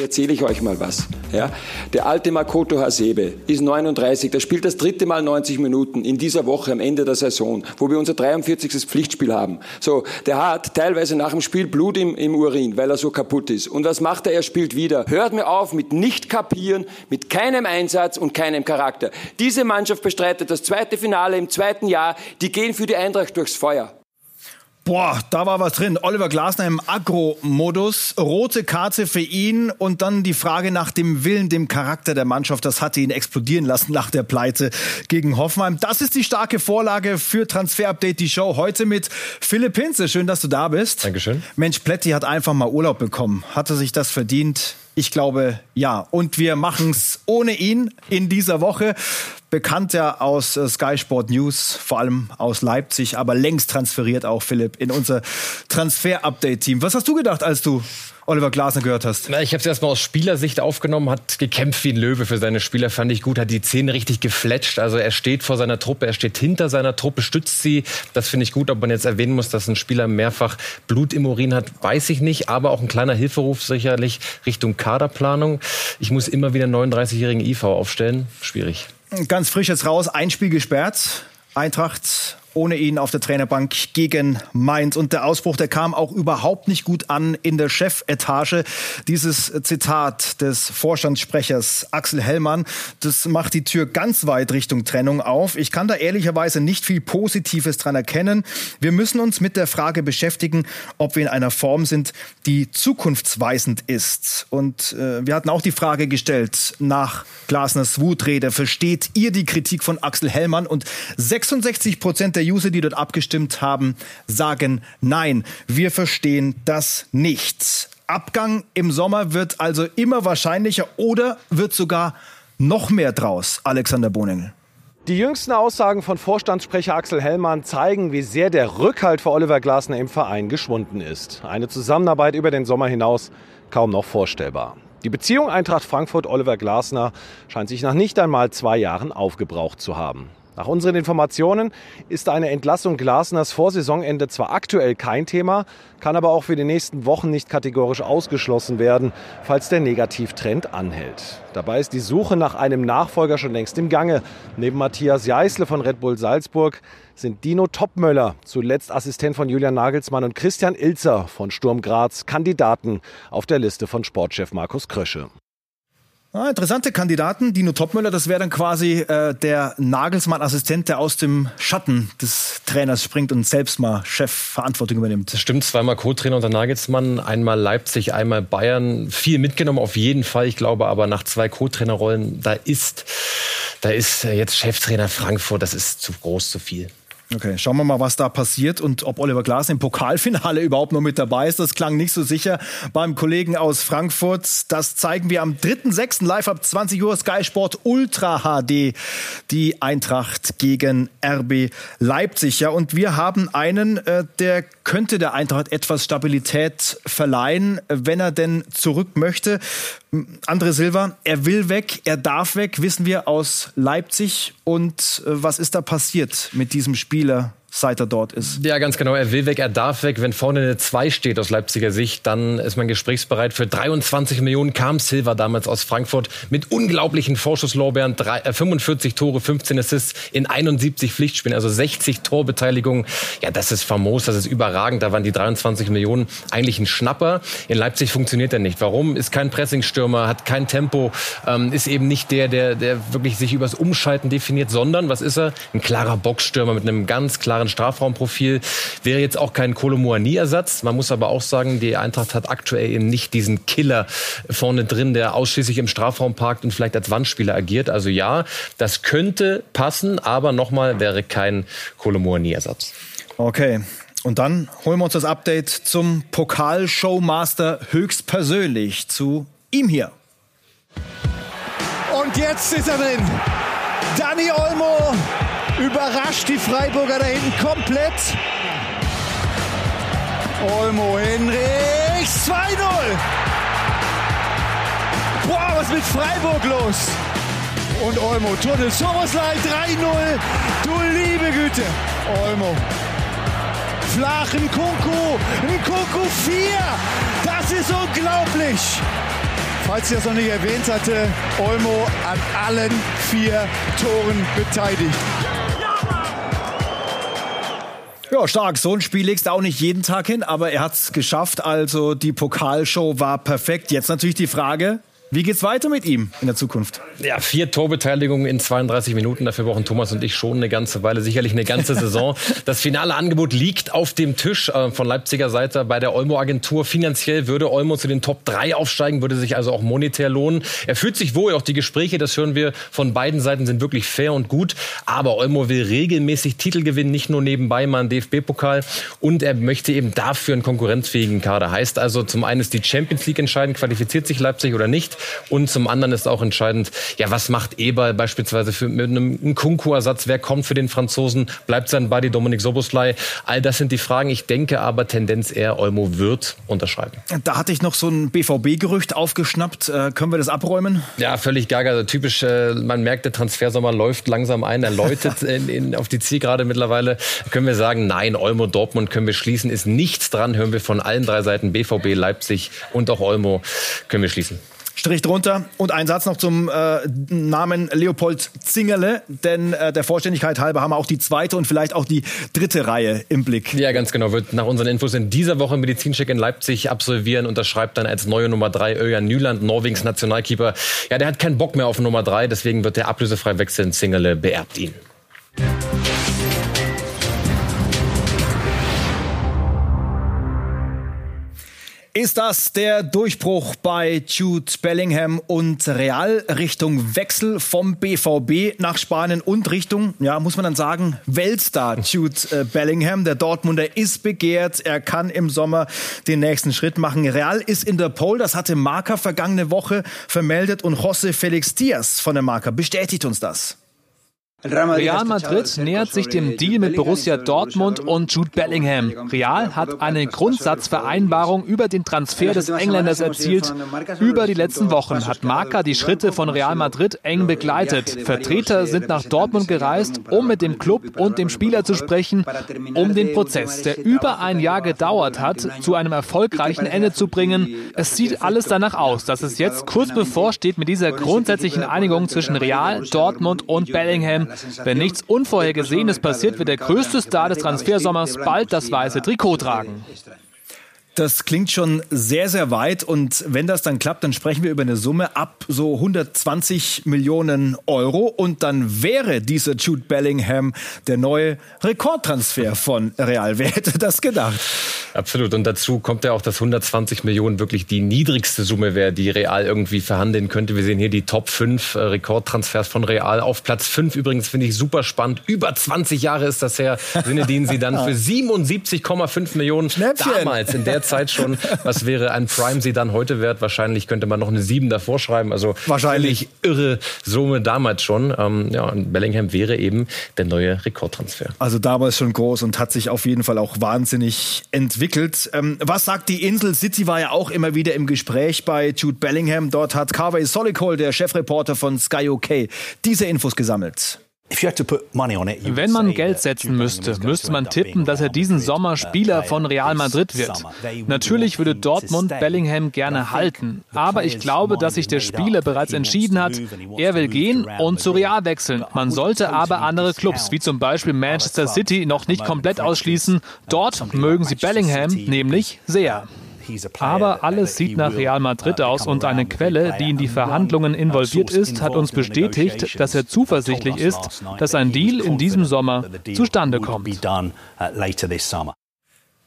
Erzähle ich euch mal was. Ja? Der alte Makoto Hasebe ist 39, der spielt das dritte Mal 90 Minuten in dieser Woche am Ende der Saison, wo wir unser 43. Pflichtspiel haben. So, der hat teilweise nach dem Spiel Blut im, im Urin, weil er so kaputt ist. Und was macht er? Er spielt wieder. Hört mir auf mit nicht kapieren, mit keinem Einsatz und keinem Charakter. Diese Mannschaft bestreitet das zweite Finale im zweiten Jahr. Die gehen für die Eintracht durchs Feuer. Boah, da war was drin. Oliver Glasner im Agro-Modus. Rote Karte für ihn und dann die Frage nach dem Willen, dem Charakter der Mannschaft. Das hatte ihn explodieren lassen nach der Pleite gegen Hoffenheim. Das ist die starke Vorlage für Transfer Update, die Show. Heute mit Philipp Hinze. Schön, dass du da bist. Dankeschön. Mensch, Pletti hat einfach mal Urlaub bekommen. Hatte sich das verdient? Ich glaube, ja. Und wir machen es ohne ihn in dieser Woche. Bekannt ja aus äh, Sky Sport News, vor allem aus Leipzig, aber längst transferiert auch Philipp in unser Transfer-Update-Team. Was hast du gedacht, als du Oliver Glasner gehört hast? Na, ich habe es erstmal aus Spielersicht aufgenommen, hat gekämpft wie ein Löwe für seine Spieler, fand ich gut, hat die Zähne richtig gefletscht. Also er steht vor seiner Truppe, er steht hinter seiner Truppe, stützt sie. Das finde ich gut. Ob man jetzt erwähnen muss, dass ein Spieler mehrfach Blut im Urin hat, weiß ich nicht. Aber auch ein kleiner Hilferuf sicherlich Richtung Kaderplanung. Ich muss immer wieder einen 39-jährigen IV aufstellen. Schwierig. Ganz frisch jetzt raus, ein Spiel gesperrt. Eintracht ohne ihn auf der Trainerbank gegen Mainz. Und der Ausbruch, der kam auch überhaupt nicht gut an in der Chefetage. Dieses Zitat des Vorstandssprechers Axel Hellmann, das macht die Tür ganz weit Richtung Trennung auf. Ich kann da ehrlicherweise nicht viel Positives dran erkennen. Wir müssen uns mit der Frage beschäftigen, ob wir in einer Form sind, die zukunftsweisend ist. Und äh, wir hatten auch die Frage gestellt nach Glasners Wutrede. Versteht ihr die Kritik von Axel Hellmann? Und 66 Prozent der User, die dort abgestimmt haben, sagen nein. Wir verstehen das nicht. Abgang im Sommer wird also immer wahrscheinlicher oder wird sogar noch mehr draus, Alexander Bonengel. Die jüngsten Aussagen von Vorstandssprecher Axel Hellmann zeigen, wie sehr der Rückhalt für Oliver Glasner im Verein geschwunden ist. Eine Zusammenarbeit über den Sommer hinaus kaum noch vorstellbar. Die Beziehung Eintracht Frankfurt-Oliver Glasner scheint sich nach nicht einmal zwei Jahren aufgebraucht zu haben. Nach unseren Informationen ist eine Entlassung Glasners vor Saisonende zwar aktuell kein Thema, kann aber auch für die nächsten Wochen nicht kategorisch ausgeschlossen werden, falls der Negativtrend anhält. Dabei ist die Suche nach einem Nachfolger schon längst im Gange. Neben Matthias Jeißle von Red Bull Salzburg sind Dino Topmöller, zuletzt Assistent von Julian Nagelsmann und Christian Ilzer von Sturm Graz Kandidaten auf der Liste von Sportchef Markus Krösche. Ah, interessante Kandidaten. Dino Topmöller, das wäre dann quasi äh, der Nagelsmann-Assistent, der aus dem Schatten des Trainers springt und selbst mal Chefverantwortung übernimmt. Stimmt, zweimal Co-Trainer unter Nagelsmann, einmal Leipzig, einmal Bayern. Viel mitgenommen auf jeden Fall. Ich glaube aber nach zwei Co-Trainerrollen, da ist, da ist jetzt Cheftrainer Frankfurt, das ist zu groß, zu viel. Okay, schauen wir mal, was da passiert und ob Oliver Glas im Pokalfinale überhaupt noch mit dabei ist. Das klang nicht so sicher beim Kollegen aus Frankfurt. Das zeigen wir am 3.6. live ab 20 Uhr Sky Sport Ultra HD. Die Eintracht gegen RB Leipzig. Ja, und wir haben einen, äh, der könnte der Eintracht etwas Stabilität verleihen, wenn er denn zurück möchte. André Silva, er will weg, er darf weg, wissen wir aus Leipzig. Und äh, was ist da passiert mit diesem Spieler? Seit er dort ist. Ja, ganz genau. Er will weg, er darf weg. Wenn vorne eine 2 steht aus Leipziger Sicht, dann ist man gesprächsbereit. Für 23 Millionen kam Silva damals aus Frankfurt mit unglaublichen Vorschusslorbeeren. 45 äh, Tore, 15 Assists in 71 Pflichtspielen, also 60 Torbeteiligungen. Ja, das ist famos, das ist überragend. Da waren die 23 Millionen eigentlich ein Schnapper. In Leipzig funktioniert er nicht. Warum? Ist kein Pressingstürmer, hat kein Tempo, ähm, ist eben nicht der, der, der wirklich sich übers Umschalten definiert, sondern, was ist er? Ein klarer Boxstürmer mit einem ganz klaren klaren Strafraumprofil. Wäre jetzt auch kein Kolomoani-Ersatz. Man muss aber auch sagen, die Eintracht hat aktuell eben nicht diesen Killer vorne drin, der ausschließlich im Strafraum parkt und vielleicht als Wandspieler agiert. Also ja, das könnte passen, aber nochmal wäre kein Kolomoani-Ersatz. Okay. Und dann holen wir uns das Update zum Pokal-Showmaster höchstpersönlich zu ihm hier. Und jetzt ist er drin. Dani Olmo überrascht die Freiburger da hinten komplett. Olmo Henrichs 2-0. Boah, was mit Freiburg los? Und Olmo, Tunnel, Soboslai 3-0. Du liebe Güte. Olmo. Flachen Kunku. Ein Kunku 4. Das ist unglaublich. falls ich das noch nicht erwähnt hatte, Olmo an allen vier Toren beteiligt. Ja, stark. So ein Spiel legst du auch nicht jeden Tag hin, aber er hat es geschafft. Also die Pokalshow war perfekt. Jetzt natürlich die Frage, wie geht's weiter mit ihm in der Zukunft? Ja, vier Torbeteiligungen in 32 Minuten. Dafür brauchen Thomas und ich schon eine ganze Weile, sicherlich eine ganze Saison. Das finale Angebot liegt auf dem Tisch äh, von Leipziger Seite bei der Olmo-Agentur. Finanziell würde Olmo zu den Top 3 aufsteigen, würde sich also auch monetär lohnen. Er fühlt sich wohl, auch die Gespräche, das hören wir von beiden Seiten, sind wirklich fair und gut. Aber Olmo will regelmäßig Titel gewinnen, nicht nur nebenbei mal einen DFB-Pokal. Und er möchte eben dafür einen konkurrenzfähigen Kader. Heißt also, zum einen ist die Champions League entscheidend, qualifiziert sich Leipzig oder nicht. Und zum anderen ist auch entscheidend, ja, was macht Eber beispielsweise für, mit einem Kunku-Ersatz? Wer kommt für den Franzosen? Bleibt sein Buddy Dominik Soboslai? All das sind die Fragen. Ich denke aber, Tendenz eher, Olmo wird unterschreiben. Da hatte ich noch so ein BVB-Gerücht aufgeschnappt. Äh, können wir das abräumen? Ja, völlig gaga. Also typisch, äh, man merkt, der Transfersommer läuft langsam ein. Er läutet in, in, auf die Zielgerade mittlerweile. Können wir sagen, nein, Olmo, Dortmund können wir schließen. Ist nichts dran, hören wir von allen drei Seiten, BVB, Leipzig und auch Olmo, können wir schließen. Strich drunter. Und ein Satz noch zum äh, Namen Leopold Zingerle, denn äh, der Vollständigkeit halber haben wir auch die zweite und vielleicht auch die dritte Reihe im Blick. Ja, ganz genau. Wird nach unseren Infos in dieser Woche Medizincheck in Leipzig absolvieren. Unterschreibt dann als neue Nummer drei Öjan Nyland, Norwegens Nationalkeeper. Ja, der hat keinen Bock mehr auf Nummer drei, deswegen wird der ablösefrei wechseln. Zingerle beerbt ihn. Ist das der Durchbruch bei Jude Bellingham und Real Richtung Wechsel vom BVB nach Spanien und Richtung, ja, muss man dann sagen, Weltstar Jude äh, Bellingham. Der Dortmunder ist begehrt. Er kann im Sommer den nächsten Schritt machen. Real ist in der Pole. Das hatte Marca vergangene Woche vermeldet und José Felix Diaz von der Marca bestätigt uns das. Real Madrid nähert sich dem Deal mit Borussia Dortmund und Jude Bellingham. Real hat eine Grundsatzvereinbarung über den Transfer des Engländers erzielt. Über die letzten Wochen hat Marca die Schritte von Real Madrid eng begleitet. Vertreter sind nach Dortmund gereist, um mit dem Club und dem Spieler zu sprechen, um den Prozess, der über ein Jahr gedauert hat, zu einem erfolgreichen Ende zu bringen. Es sieht alles danach aus, dass es jetzt kurz bevorsteht mit dieser grundsätzlichen Einigung zwischen Real, Dortmund und Bellingham wenn nichts Unvorhergesehenes passiert, wird der größte Star des Transfersommers bald das weiße Trikot tragen. Das klingt schon sehr, sehr weit. Und wenn das dann klappt, dann sprechen wir über eine Summe ab so 120 Millionen Euro. Und dann wäre dieser Jude Bellingham der neue Rekordtransfer von Real. Wer hätte das gedacht? Absolut. Und dazu kommt ja auch, dass 120 Millionen wirklich die niedrigste Summe wäre, die Real irgendwie verhandeln könnte. Wir sehen hier die Top 5 äh, Rekordtransfers von Real. Auf Platz 5 übrigens finde ich super spannend. Über 20 Jahre ist das her. Sinne, sie dann für 77,5 Millionen Schnäppchen. damals in der Zeit schon. Was wäre ein Prime sie dann heute wert? Wahrscheinlich könnte man noch eine 7 davor schreiben. Also wahrscheinlich irre Summe damals schon. Ähm, ja, und Bellingham wäre eben der neue Rekordtransfer. Also damals schon groß und hat sich auf jeden Fall auch wahnsinnig entwickelt. Ähm, was sagt die Insel? City war ja auch immer wieder im Gespräch bei Jude Bellingham. Dort hat Carvey Solikol, der Chefreporter von Sky OK, diese Infos gesammelt. Wenn man Geld setzen müsste, müsste man tippen, dass er diesen Sommer Spieler von Real Madrid wird. Natürlich würde Dortmund Bellingham gerne halten, aber ich glaube, dass sich der Spieler bereits entschieden hat, er will gehen und zu Real wechseln. Man sollte aber andere Clubs, wie zum Beispiel Manchester City, noch nicht komplett ausschließen. Dort mögen sie Bellingham nämlich sehr. Aber alles sieht nach Real Madrid aus und eine Quelle, die in die Verhandlungen involviert ist, hat uns bestätigt, dass er zuversichtlich ist, dass ein Deal in diesem Sommer zustande kommt.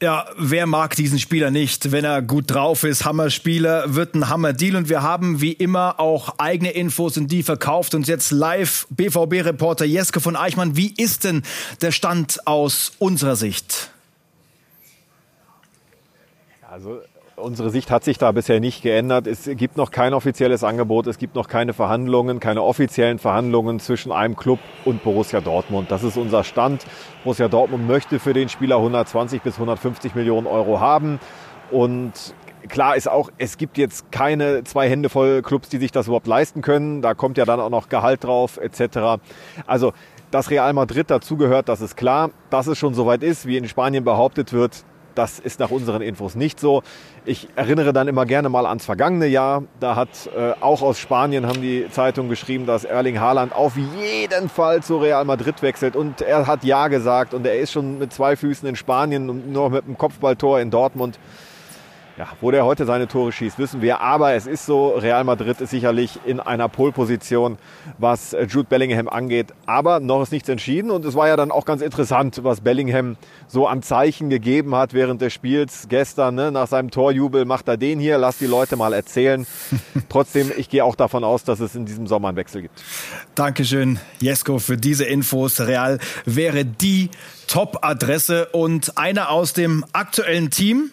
Ja, wer mag diesen Spieler nicht? Wenn er gut drauf ist, Hammerspieler, wird ein Hammer-Deal. Und wir haben wie immer auch eigene Infos und die verkauft uns jetzt live BVB-Reporter Jeske von Eichmann. Wie ist denn der Stand aus unserer Sicht? Also unsere Sicht hat sich da bisher nicht geändert. Es gibt noch kein offizielles Angebot, es gibt noch keine Verhandlungen, keine offiziellen Verhandlungen zwischen einem Club und Borussia Dortmund. Das ist unser Stand. Borussia Dortmund möchte für den Spieler 120 bis 150 Millionen Euro haben. Und klar ist auch, es gibt jetzt keine zwei Hände voll Clubs, die sich das überhaupt leisten können. Da kommt ja dann auch noch Gehalt drauf etc. Also, dass Real Madrid dazugehört, das ist klar. Dass es schon soweit ist, wie in Spanien behauptet wird, das ist nach unseren Infos nicht so. Ich erinnere dann immer gerne mal ans vergangene Jahr. Da hat äh, auch aus Spanien haben die Zeitungen geschrieben, dass Erling Haaland auf jeden Fall zu Real Madrid wechselt. Und er hat Ja gesagt und er ist schon mit zwei Füßen in Spanien und nur mit einem Kopfballtor in Dortmund. Ja, wo der heute seine Tore schießt, wissen wir. Aber es ist so, Real Madrid ist sicherlich in einer Polposition, was äh, Jude Bellingham angeht. Aber noch ist nichts entschieden. Und es war ja dann auch ganz interessant, was Bellingham so an Zeichen gegeben hat während des Spiels gestern. Ne? Nach seinem Torjubel macht er den hier, lass die Leute mal erzählen. Trotzdem, ich gehe auch davon aus, dass es in diesem Sommer einen Wechsel gibt. Dankeschön, Jesko, für diese Infos. Real wäre die Top-Adresse und einer aus dem aktuellen Team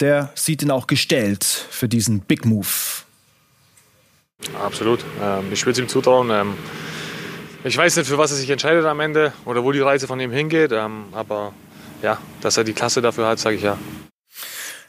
der sieht ihn auch gestellt für diesen Big Move. Absolut. Ähm, ich würde es ihm zutrauen. Ähm, ich weiß nicht, für was er sich entscheidet am Ende oder wo die Reise von ihm hingeht, ähm, aber ja, dass er die Klasse dafür hat, sage ich ja.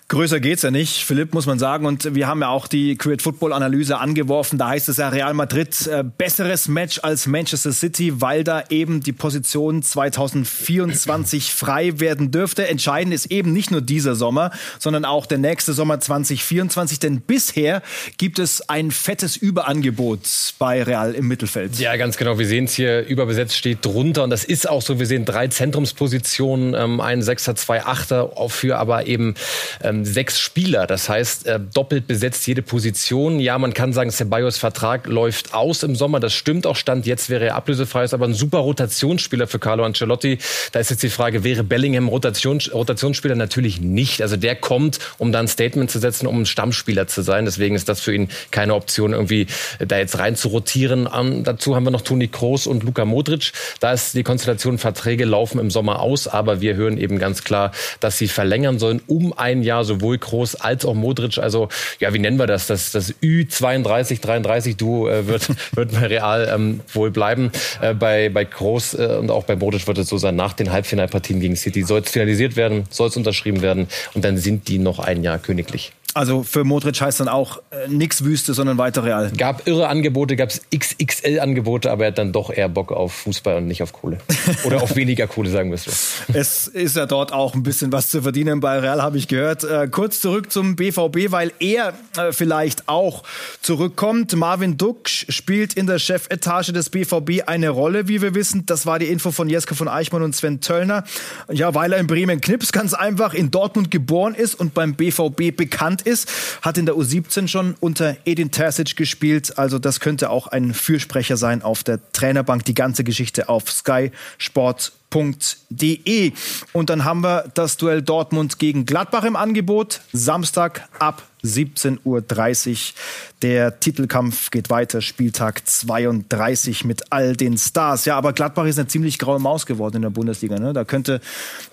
Größer geht's ja nicht, Philipp, muss man sagen. Und wir haben ja auch die Create Football Analyse angeworfen. Da heißt es ja Real Madrid äh, besseres Match als Manchester City, weil da eben die Position 2024 frei werden dürfte. Entscheidend ist eben nicht nur dieser Sommer, sondern auch der nächste Sommer 2024. Denn bisher gibt es ein fettes Überangebot bei Real im Mittelfeld. Ja, ganz genau. Wir sehen es hier, überbesetzt steht drunter. Und das ist auch so. Wir sehen drei Zentrumspositionen, ähm, ein Sechser, zwei Achter, für aber eben ähm, ähm, sechs Spieler. Das heißt, äh, doppelt besetzt jede Position. Ja, man kann sagen, Ceballos Vertrag läuft aus im Sommer. Das stimmt auch. Stand jetzt wäre er ablösefrei. Ist aber ein super Rotationsspieler für Carlo Ancelotti. Da ist jetzt die Frage, wäre Bellingham Rotations Rotationsspieler? Natürlich nicht. Also der kommt, um dann ein Statement zu setzen, um ein Stammspieler zu sein. Deswegen ist das für ihn keine Option, irgendwie da jetzt rein zu rotieren. Um, dazu haben wir noch Toni Kroos und Luka Modric. Da ist die Konstellation, Verträge laufen im Sommer aus. Aber wir hören eben ganz klar, dass sie verlängern sollen um ein Jahr sowohl Groß als auch Modric. Also, ja, wie nennen wir das? Das, das Ü32, 33 Duo äh, wird, wird bei Real ähm, wohl bleiben. Äh, bei, bei Groß äh, und auch bei Modric wird es so sein, nach den Halbfinalpartien gegen City soll es finalisiert werden, soll es unterschrieben werden und dann sind die noch ein Jahr königlich. Also für Modric heißt dann auch äh, nix Wüste, sondern weiter Real. Gab irre Angebote, gab es XXL-Angebote, aber er hat dann doch eher Bock auf Fußball und nicht auf Kohle. Oder auf weniger Kohle, sagen wir es so. Es ist ja dort auch ein bisschen was zu verdienen bei Real, habe ich gehört. Äh, kurz zurück zum BVB, weil er äh, vielleicht auch zurückkommt. Marvin Duksch spielt in der Chefetage des BVB eine Rolle, wie wir wissen. Das war die Info von Jeske von Eichmann und Sven Töllner. Ja, weil er in Bremen Knips ganz einfach in Dortmund geboren ist und beim BVB bekannt ist, hat in der U17 schon unter Edin Terzic gespielt. Also das könnte auch ein Fürsprecher sein auf der Trainerbank. Die ganze Geschichte auf Sky Sport De. Und dann haben wir das Duell Dortmund gegen Gladbach im Angebot. Samstag ab 17.30 Uhr. Der Titelkampf geht weiter. Spieltag 32 mit all den Stars. Ja, aber Gladbach ist eine ziemlich graue Maus geworden in der Bundesliga. Ne? Da könnte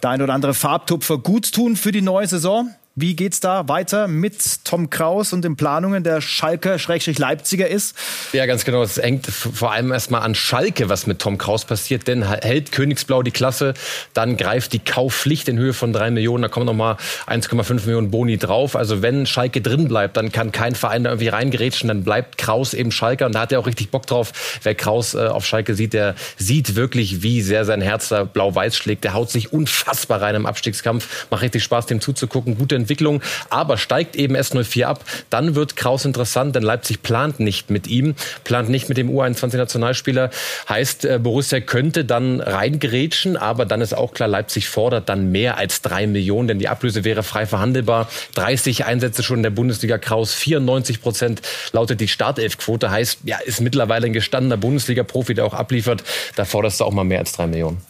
der ein oder andere Farbtupfer gut tun für die neue Saison. Wie geht's da weiter mit Tom Kraus und den Planungen der Schalke Leipziger ist? Ja, ganz genau. Es hängt vor allem erstmal an Schalke, was mit Tom Kraus passiert. Denn hält Königsblau die Klasse, dann greift die Kaufpflicht in Höhe von drei Millionen. Da kommen nochmal 1,5 Millionen Boni drauf. Also wenn Schalke drin bleibt, dann kann kein Verein da irgendwie reingerätschen. Dann bleibt Kraus eben Schalke. Und da hat er auch richtig Bock drauf. Wer Kraus äh, auf Schalke sieht, der sieht wirklich, wie sehr sein Herz da blau-weiß schlägt. Der haut sich unfassbar rein im Abstiegskampf. Macht richtig Spaß, dem zuzugucken. Gute Entwicklung, aber steigt eben S04 ab, dann wird Kraus interessant, denn Leipzig plant nicht mit ihm, plant nicht mit dem U21-Nationalspieler. Heißt, äh, Borussia könnte dann reingerätschen, aber dann ist auch klar, Leipzig fordert dann mehr als drei Millionen, denn die Ablöse wäre frei verhandelbar. 30 Einsätze schon in der Bundesliga Kraus, 94 Prozent lautet die Startelfquote. Heißt, ja, ist mittlerweile ein gestandener Bundesliga-Profi, der auch abliefert. Da forderst du auch mal mehr als drei Millionen.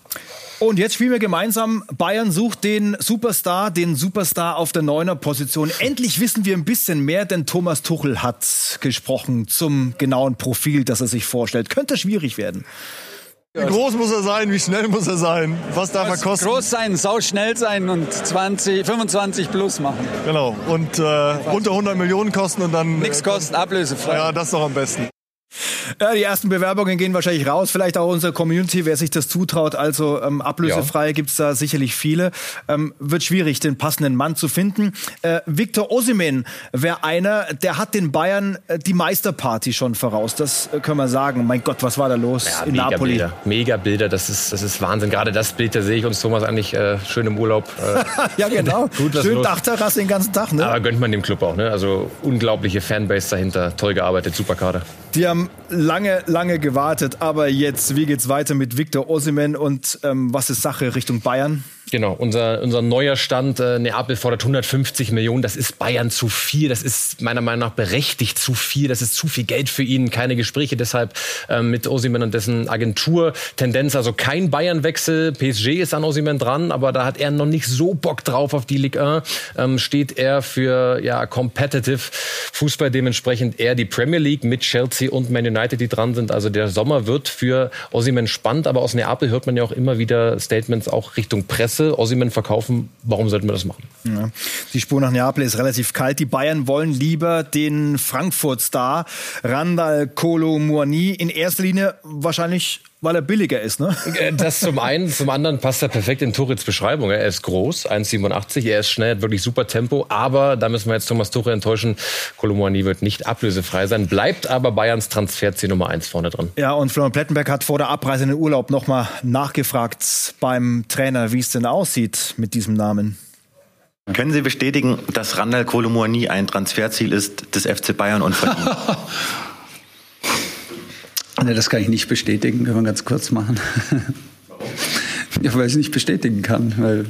Und jetzt spielen wir gemeinsam. Bayern sucht den Superstar, den Superstar auf der neuner Position. Endlich wissen wir ein bisschen mehr, denn Thomas Tuchel hat gesprochen zum genauen Profil, das er sich vorstellt. Könnte schwierig werden. Wie groß muss er sein? Wie schnell muss er sein? Was darf er kosten? Groß sein, sau schnell sein und 20, 25 plus machen. Genau. Und äh, unter 100 Millionen kosten und dann. Nichts kosten, ablösefrei. Ja, das ist doch am besten. Ja, die ersten Bewerbungen gehen wahrscheinlich raus. Vielleicht auch unsere Community, wer sich das zutraut. Also ähm, ablösefrei ja. gibt's da sicherlich viele. Ähm, wird schwierig, den passenden Mann zu finden. Äh, Victor Osimen wäre einer, der hat den Bayern äh, die Meisterparty schon voraus. Das äh, können wir sagen. Mein Gott, was war da los ja, in mega Napoli? Bilder. Mega Bilder, das ist, das ist Wahnsinn. Gerade das Bild, da sehe ich uns Thomas eigentlich äh, schön im Urlaub. Äh, ja, genau. Gut, schön Dachterrasse den ganzen Tag. Ne? Aber gönnt man dem Club auch. Ne? Also unglaubliche Fanbase dahinter. Toll gearbeitet, super Kader. Die haben lange, lange gewartet, aber jetzt, wie geht's weiter mit Victor Osimen und ähm, was ist Sache Richtung Bayern? Genau, unser, unser neuer Stand, äh, Neapel fordert 150 Millionen, das ist Bayern zu viel, das ist meiner Meinung nach berechtigt zu viel, das ist zu viel Geld für ihn, keine Gespräche deshalb äh, mit Osimen und dessen Agentur. Tendenz also kein Bayern-Wechsel, PSG ist an Osimen dran, aber da hat er noch nicht so Bock drauf auf die Ligue 1, ähm, steht er für ja competitive Fußball, dementsprechend eher die Premier League mit Chelsea und Man United, die dran sind. Also der Sommer wird für Osimen spannend, aber aus Neapel hört man ja auch immer wieder Statements auch Richtung Presse Interesse, Osimhen verkaufen, warum sollten wir das machen? Ja. Die Spur nach Neapel ist relativ kalt. Die Bayern wollen lieber den Frankfurt-Star Randall Kolo Muani in erster Linie wahrscheinlich weil er billiger ist, ne? Äh, das zum einen, zum anderen passt er perfekt in Turits Beschreibung. Er ist groß, 1,87, er ist schnell, hat wirklich super Tempo, aber da müssen wir jetzt Thomas Tuchel enttäuschen. Kolomouani wird nicht ablösefrei sein, bleibt aber Bayerns Transferziel Nummer 1 vorne drin. Ja, und Florian Plettenberg hat vor der Abreise in den Urlaub nochmal nachgefragt beim Trainer, wie es denn aussieht mit diesem Namen. Können Sie bestätigen, dass Randall Kolomouani ein Transferziel ist des FC Bayern und von ihm? Nee, das kann ich nicht bestätigen, können wir ganz kurz machen. ja, weil ich es nicht bestätigen kann. Weil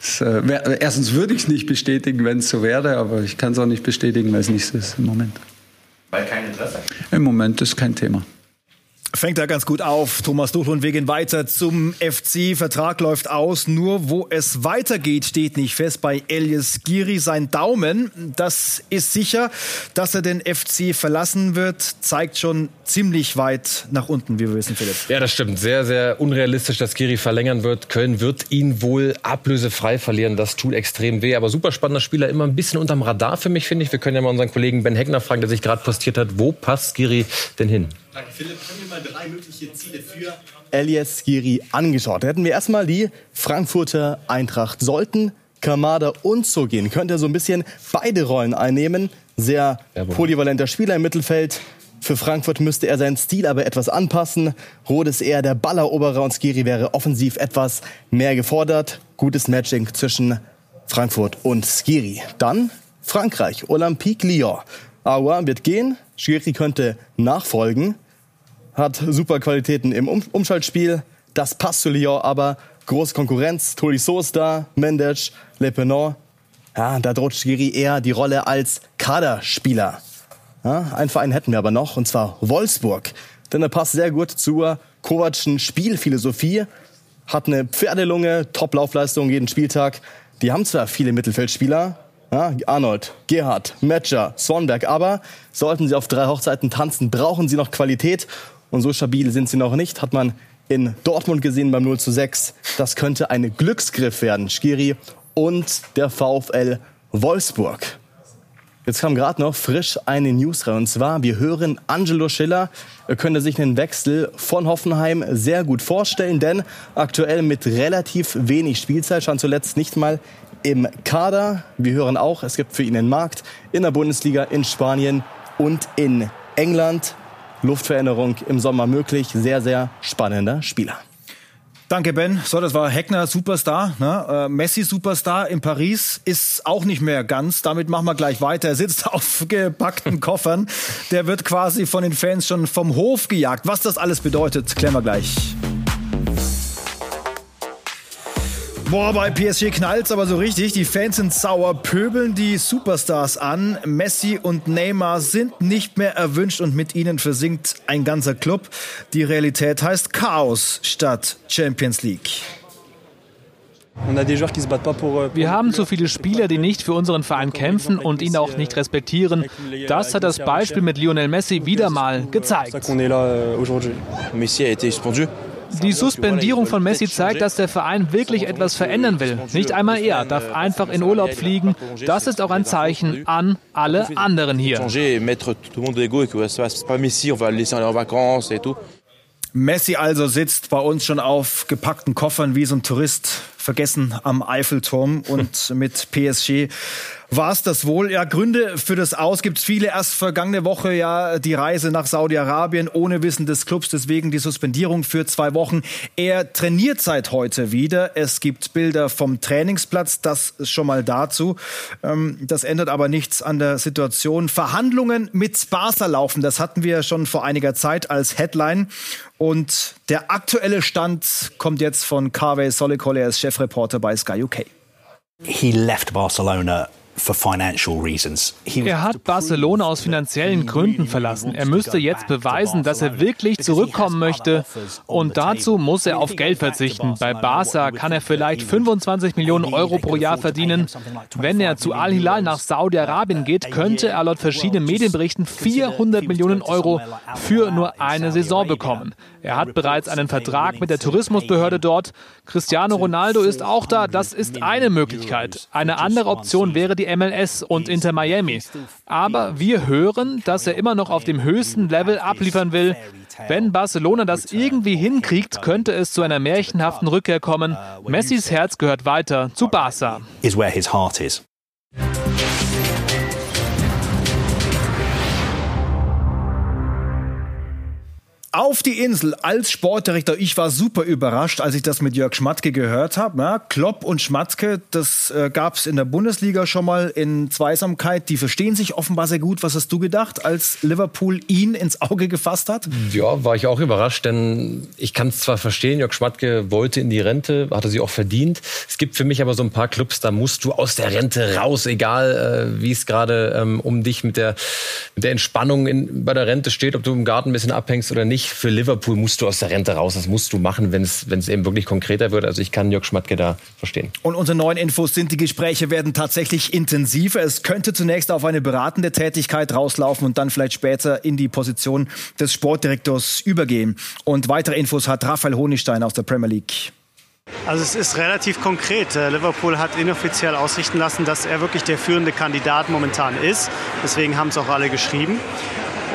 es, äh, wär, erstens würde ich es nicht bestätigen, wenn es so wäre, aber ich kann es auch nicht bestätigen, weil es nicht so ist im Moment. Weil kein Interesse? Im Moment ist kein Thema. Fängt da ganz gut auf. Thomas Tuchel und wir gehen weiter zum FC. Vertrag läuft aus. Nur wo es weitergeht, steht nicht fest. Bei Elias Giri sein Daumen. Das ist sicher, dass er den FC verlassen wird. Zeigt schon ziemlich weit nach unten, wie wir wissen, Philipp. Ja, das stimmt. Sehr, sehr unrealistisch, dass Giri verlängern wird. Köln wird ihn wohl ablösefrei verlieren. Das tut extrem weh. Aber super spannender Spieler. Immer ein bisschen unterm Radar für mich, finde ich. Wir können ja mal unseren Kollegen Ben Heckner fragen, der sich gerade postiert hat. Wo passt Giri denn hin? Danke, Philipp. Können wir mal drei mögliche Ziele für Elias Giri angeschaut? Da hätten wir erstmal die Frankfurter Eintracht. Sollten Kamada und so gehen, könnte er so ein bisschen beide Rollen einnehmen. Sehr polyvalenter Spieler im Mittelfeld. Für Frankfurt müsste er seinen Stil aber etwas anpassen. Rot ist eher der Balleroberer und Skiri wäre offensiv etwas mehr gefordert. Gutes Matching zwischen Frankfurt und Skiri. Dann Frankreich, Olympique Lyon. Aua wird gehen, Skiri könnte nachfolgen hat super Qualitäten im um Umschaltspiel. Das passt zu Lyon, aber große Konkurrenz. Tolisso ist da, Mendes, Le Penant. Ja, da droht Schiri eher die Rolle als Kaderspieler. Ja, einen Verein hätten wir aber noch, und zwar Wolfsburg. Denn er passt sehr gut zur Kovac'schen Spielphilosophie. Hat eine Pferdelunge, Top-Laufleistung jeden Spieltag. Die haben zwar viele Mittelfeldspieler, ja, Arnold, Gerhard, Metscher, Swanberg, aber sollten sie auf drei Hochzeiten tanzen, brauchen sie noch Qualität. Und so stabil sind sie noch nicht, hat man in Dortmund gesehen beim 0 zu 6. Das könnte ein Glücksgriff werden, Skiri und der VfL Wolfsburg. Jetzt kam gerade noch frisch eine News rein. Und zwar, wir hören Angelo Schiller. Er könnte sich einen Wechsel von Hoffenheim sehr gut vorstellen, denn aktuell mit relativ wenig Spielzeit, stand zuletzt nicht mal im Kader. Wir hören auch, es gibt für ihn einen Markt in der Bundesliga, in Spanien und in England. Luftveränderung im Sommer möglich. Sehr, sehr spannender Spieler. Danke, Ben. So, das war Heckner Superstar. Ne? Äh, Messi Superstar in Paris ist auch nicht mehr ganz. Damit machen wir gleich weiter. Er sitzt auf gepackten Koffern. Der wird quasi von den Fans schon vom Hof gejagt. Was das alles bedeutet, klären wir gleich. Boah, bei PSG knallt's aber so richtig. Die Fans sind sauer, pöbeln die Superstars an. Messi und Neymar sind nicht mehr erwünscht und mit ihnen versinkt ein ganzer Club. Die Realität heißt Chaos statt Champions League. Wir haben zu viele Spieler, die nicht für unseren Verein kämpfen und ihn auch nicht respektieren. Das hat das Beispiel mit Lionel Messi wieder mal gezeigt. Messi a été suspendu Die Suspendierung von Messi zeigt, dass der Verein wirklich etwas verändern will. Nicht einmal er darf einfach in Urlaub fliegen. Das ist auch ein Zeichen an alle anderen hier. Messi also sitzt bei uns schon auf gepackten Koffern wie so ein Tourist vergessen am Eiffelturm und mit PSG war es das wohl. Ja, Gründe für das Aus gibt es viele. Erst vergangene Woche ja die Reise nach Saudi-Arabien ohne Wissen des Clubs, deswegen die Suspendierung für zwei Wochen. Er trainiert seit heute wieder. Es gibt Bilder vom Trainingsplatz, das schon mal dazu. Ähm, das ändert aber nichts an der Situation. Verhandlungen mit Barca laufen, das hatten wir schon vor einiger Zeit als Headline. Und der aktuelle Stand kommt jetzt von Carvey Solikole, ist Chefreporter bei Sky UK. He left Barcelona er hat Barcelona aus finanziellen Gründen verlassen. Er müsste jetzt beweisen, dass er wirklich zurückkommen möchte. Und dazu muss er auf Geld verzichten. Bei Barca kann er vielleicht 25 Millionen Euro pro Jahr verdienen. Wenn er zu Al-Hilal nach Saudi-Arabien geht, könnte er laut verschiedenen Medienberichten 400 Millionen Euro für nur eine Saison bekommen. Er hat bereits einen Vertrag mit der Tourismusbehörde dort. Cristiano Ronaldo ist auch da. Das ist eine Möglichkeit. Eine andere Option wäre die MLS und Inter Miami. Aber wir hören, dass er immer noch auf dem höchsten Level abliefern will. Wenn Barcelona das irgendwie hinkriegt, könnte es zu einer märchenhaften Rückkehr kommen. Messis Herz gehört weiter zu Barca. Is where his heart is. Auf die Insel als Sportdirektor. Ich war super überrascht, als ich das mit Jörg Schmatke gehört habe. Ja, Klopp und Schmatke, das äh, gab es in der Bundesliga schon mal in Zweisamkeit. Die verstehen sich offenbar sehr gut. Was hast du gedacht, als Liverpool ihn ins Auge gefasst hat? Ja, war ich auch überrascht, denn ich kann es zwar verstehen, Jörg Schmatke wollte in die Rente, hatte sie auch verdient. Es gibt für mich aber so ein paar Clubs, da musst du aus der Rente raus, egal äh, wie es gerade ähm, um dich mit der, mit der Entspannung in, bei der Rente steht, ob du im Garten ein bisschen abhängst oder nicht für Liverpool musst du aus der Rente raus. Das musst du machen, wenn es eben wirklich konkreter wird. Also ich kann Jörg Schmatke da verstehen. Und unsere neuen Infos sind, die Gespräche werden tatsächlich intensiver. Es könnte zunächst auf eine beratende Tätigkeit rauslaufen und dann vielleicht später in die Position des Sportdirektors übergehen. Und weitere Infos hat Raphael Honigstein aus der Premier League. Also es ist relativ konkret. Äh, Liverpool hat inoffiziell ausrichten lassen, dass er wirklich der führende Kandidat momentan ist. Deswegen haben es auch alle geschrieben.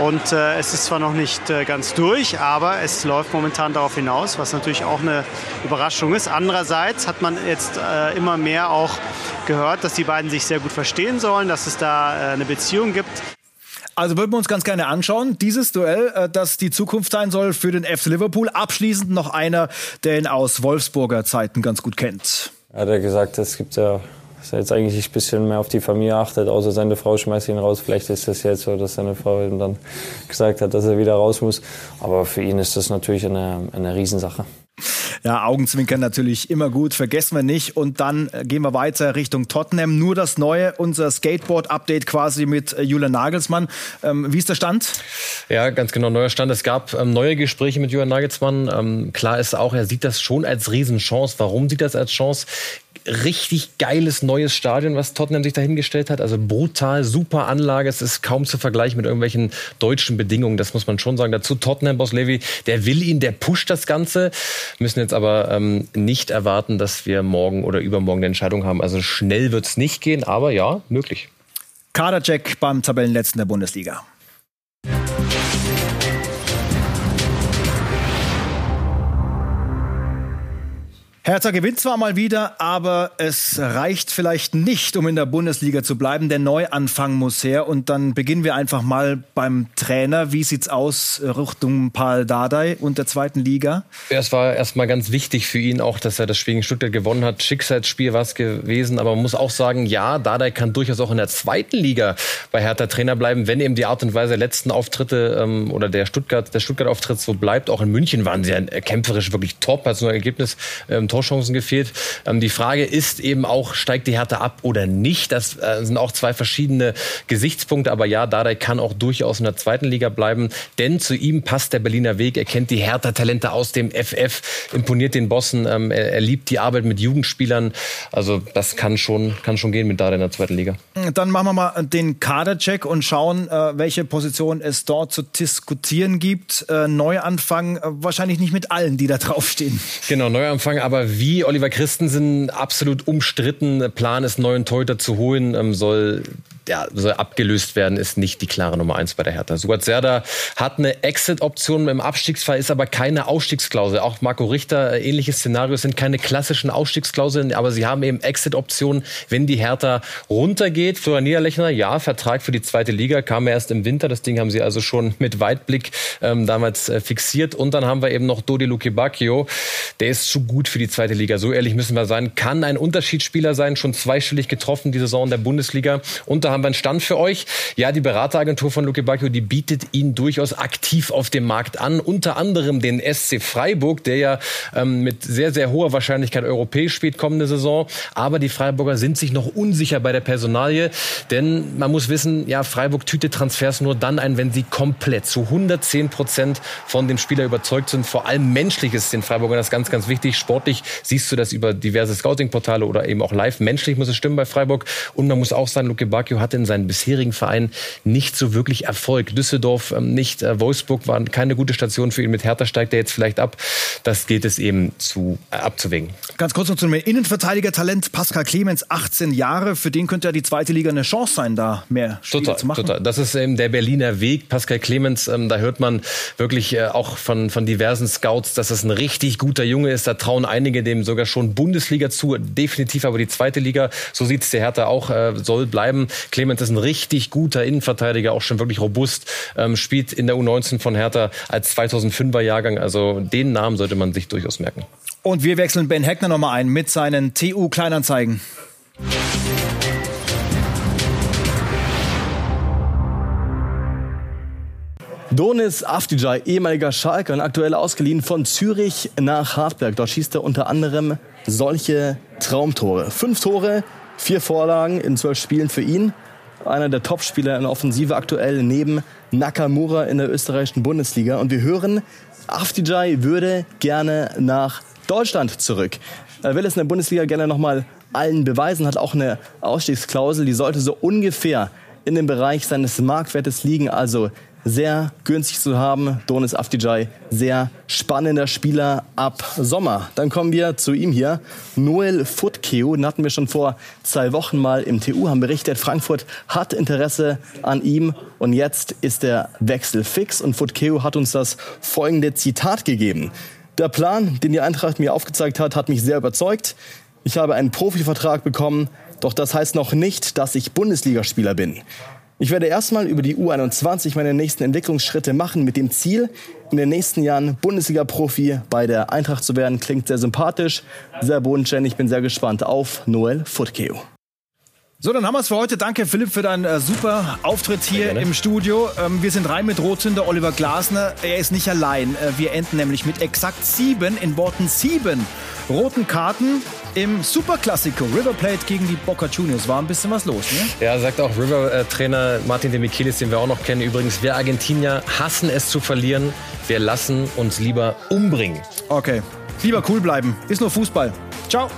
Und äh, es ist zwar noch nicht äh, ganz durch, aber es läuft momentan darauf hinaus, was natürlich auch eine Überraschung ist. Andererseits hat man jetzt äh, immer mehr auch gehört, dass die beiden sich sehr gut verstehen sollen, dass es da äh, eine Beziehung gibt. Also würden wir uns ganz gerne anschauen, dieses Duell, äh, das die Zukunft sein soll für den FC Liverpool. Abschließend noch einer, der ihn aus Wolfsburger Zeiten ganz gut kennt. Er hat ja gesagt, es gibt ja dass er jetzt eigentlich ein bisschen mehr auf die Familie achtet, außer seine Frau schmeißt ihn raus. Vielleicht ist das jetzt so, dass seine Frau ihm dann gesagt hat, dass er wieder raus muss. Aber für ihn ist das natürlich eine, eine Riesensache. Ja, Augenzwinkern natürlich immer gut, vergessen wir nicht. Und dann äh, gehen wir weiter Richtung Tottenham. Nur das neue, unser Skateboard-Update quasi mit äh, Julian Nagelsmann. Ähm, wie ist der Stand? Ja, ganz genau, neuer Stand. Es gab ähm, neue Gespräche mit Julian Nagelsmann. Ähm, klar ist auch, er sieht das schon als Riesenchance. Warum sieht das als Chance? Richtig geiles neues Stadion, was Tottenham sich dahingestellt hat. Also brutal, super Anlage. Es ist kaum zu vergleichen mit irgendwelchen deutschen Bedingungen. Das muss man schon sagen. Dazu Tottenham Boss Levy, der will ihn, der pusht das Ganze. Müssen jetzt aber ähm, nicht erwarten, dass wir morgen oder übermorgen eine Entscheidung haben. Also schnell wird es nicht gehen, aber ja, möglich. Kadercheck beim Tabellenletzten der Bundesliga. Hertha gewinnt zwar mal wieder, aber es reicht vielleicht nicht, um in der Bundesliga zu bleiben. Der Neuanfang muss her. Und dann beginnen wir einfach mal beim Trainer. Wie sieht's aus Richtung Paul Dardai und der zweiten Liga? Es war erstmal ganz wichtig für ihn auch, dass er das Spiel gegen Stuttgart gewonnen hat. Schicksalsspiel war es gewesen. Aber man muss auch sagen, ja, Dardai kann durchaus auch in der zweiten Liga bei Hertha Trainer bleiben, wenn eben die Art und Weise der letzten Auftritte ähm, oder der Stuttgart, der Stuttgart-Auftritt so bleibt. Auch in München waren sie ja kämpferisch wirklich top, als nur Ergebnis ähm, Torchancen gefehlt. Ähm, die Frage ist eben auch, steigt die Hertha ab oder nicht? Das äh, sind auch zwei verschiedene Gesichtspunkte. Aber ja, Dardai kann auch durchaus in der zweiten Liga bleiben, denn zu ihm passt der Berliner Weg. Er kennt die Hertha-Talente aus dem FF, imponiert den Bossen. Ähm, er, er, liebt die Arbeit mit Jugendspielern. Also das kann schon, kann schon gehen mit Dardai in der zweiten Liga. Dann machen wir mal den Kadercheck und schauen, äh, welche Position es dort zu diskutieren gibt. Äh, Neuanfang äh, wahrscheinlich nicht mit allen, die da draufstehen. Genau, Neuanfang. Aber wie Oliver Christensen absolut umstritten Plan ist, neuen Torhüter zu holen, ähm, soll ja, soll abgelöst werden, ist nicht die klare Nummer eins bei der Hertha. Suat Serda hat eine Exit-Option im Abstiegsfall, ist aber keine Ausstiegsklausel. Auch Marco Richter, äh, ähnliche Szenarios sind keine klassischen Ausstiegsklauseln, aber sie haben eben Exit-Optionen, wenn die Hertha runtergeht. Florian Niederlechner, ja, Vertrag für die zweite Liga kam erst im Winter. Das Ding haben sie also schon mit Weitblick ähm, damals äh, fixiert. Und dann haben wir eben noch Dodi Luke Bacchio. Der ist zu gut für die zweite Liga. So ehrlich müssen wir sein. Kann ein Unterschiedsspieler sein, schon zweistellig getroffen die Saison der Bundesliga. Und da haben wir einen Stand für euch. Ja, die Berateragentur von Luke Bacchio, die bietet ihn durchaus aktiv auf dem Markt an. Unter anderem den SC Freiburg, der ja ähm, mit sehr, sehr hoher Wahrscheinlichkeit europäisch spielt kommende Saison. Aber die Freiburger sind sich noch unsicher bei der Personalie. Denn man muss wissen, ja, Freiburg tütet Transfers nur dann ein, wenn sie komplett zu 110 Prozent von dem Spieler überzeugt sind. Vor allem menschlich ist den Freiburgern das ganz, ganz wichtig. Sportlich siehst du das über diverse Scouting-Portale oder eben auch live. Menschlich muss es stimmen bei Freiburg. Und man muss auch sagen, Luke Bacchio hatte in seinen bisherigen Vereinen nicht so wirklich Erfolg. Düsseldorf ähm, nicht, äh, Wolfsburg waren keine gute Station für ihn. Mit Hertha steigt er jetzt vielleicht ab. Das gilt es eben zu äh, abzuwägen. Ganz kurz noch zum Innenverteidiger-Talent Pascal Clemens, 18 Jahre. Für den könnte ja die zweite Liga eine Chance sein, da mehr Spiele total, zu machen. Total. Das ist eben der Berliner Weg. Pascal Clemens, ähm, da hört man wirklich äh, auch von, von diversen Scouts, dass es ein richtig guter Junge ist. Da trauen einige dem sogar schon Bundesliga zu. Definitiv aber die zweite Liga. So sieht es der Hertha auch, äh, soll bleiben. Clemens ist ein richtig guter Innenverteidiger, auch schon wirklich robust. Ähm, spielt in der U19 von Hertha als 2005er Jahrgang. Also den Namen sollte man sich durchaus merken. Und wir wechseln Ben Heckner nochmal ein mit seinen TU-Kleinanzeigen. Donis Afdijay, ehemaliger Schalker und aktuell ausgeliehen von Zürich nach Hartberg. Dort schießt er unter anderem solche Traumtore. Fünf Tore, vier Vorlagen in zwölf Spielen für ihn. Einer der Topspieler in der Offensive aktuell neben Nakamura in der österreichischen Bundesliga. Und wir hören, Afdijay würde gerne nach Deutschland zurück. Er will es in der Bundesliga gerne nochmal allen beweisen, hat auch eine Ausstiegsklausel, die sollte so ungefähr in dem Bereich seines Marktwertes liegen, also sehr günstig zu haben. Donis Afdijay, sehr spannender Spieler ab Sommer. Dann kommen wir zu ihm hier. Noel Futkeu, den hatten wir schon vor zwei Wochen mal im TU, haben berichtet, Frankfurt hat Interesse an ihm und jetzt ist der Wechsel fix und Futkeu hat uns das folgende Zitat gegeben. Der Plan, den die Eintracht mir aufgezeigt hat, hat mich sehr überzeugt. Ich habe einen Profivertrag bekommen, doch das heißt noch nicht, dass ich Bundesligaspieler bin. Ich werde erstmal über die U21 meine nächsten Entwicklungsschritte machen mit dem Ziel, in den nächsten Jahren Bundesliga-Profi bei der Eintracht zu werden. Klingt sehr sympathisch, sehr bodenständig. Ich bin sehr gespannt auf Noel Futkeo. So, dann haben wir es für heute. Danke, Philipp, für deinen äh, super Auftritt hier im Studio. Ähm, wir sind rein mit Rotzünder Oliver Glasner. Er ist nicht allein. Äh, wir enden nämlich mit exakt sieben, in Worten sieben roten Karten im Superklassiko. River Plate gegen die Boca Juniors. War ein bisschen was los, ne? Ja, sagt auch River-Trainer Martin de Michelis, den wir auch noch kennen. Übrigens, wir Argentinier hassen es zu verlieren. Wir lassen uns lieber umbringen. Okay. Lieber cool bleiben. Ist nur Fußball. Ciao.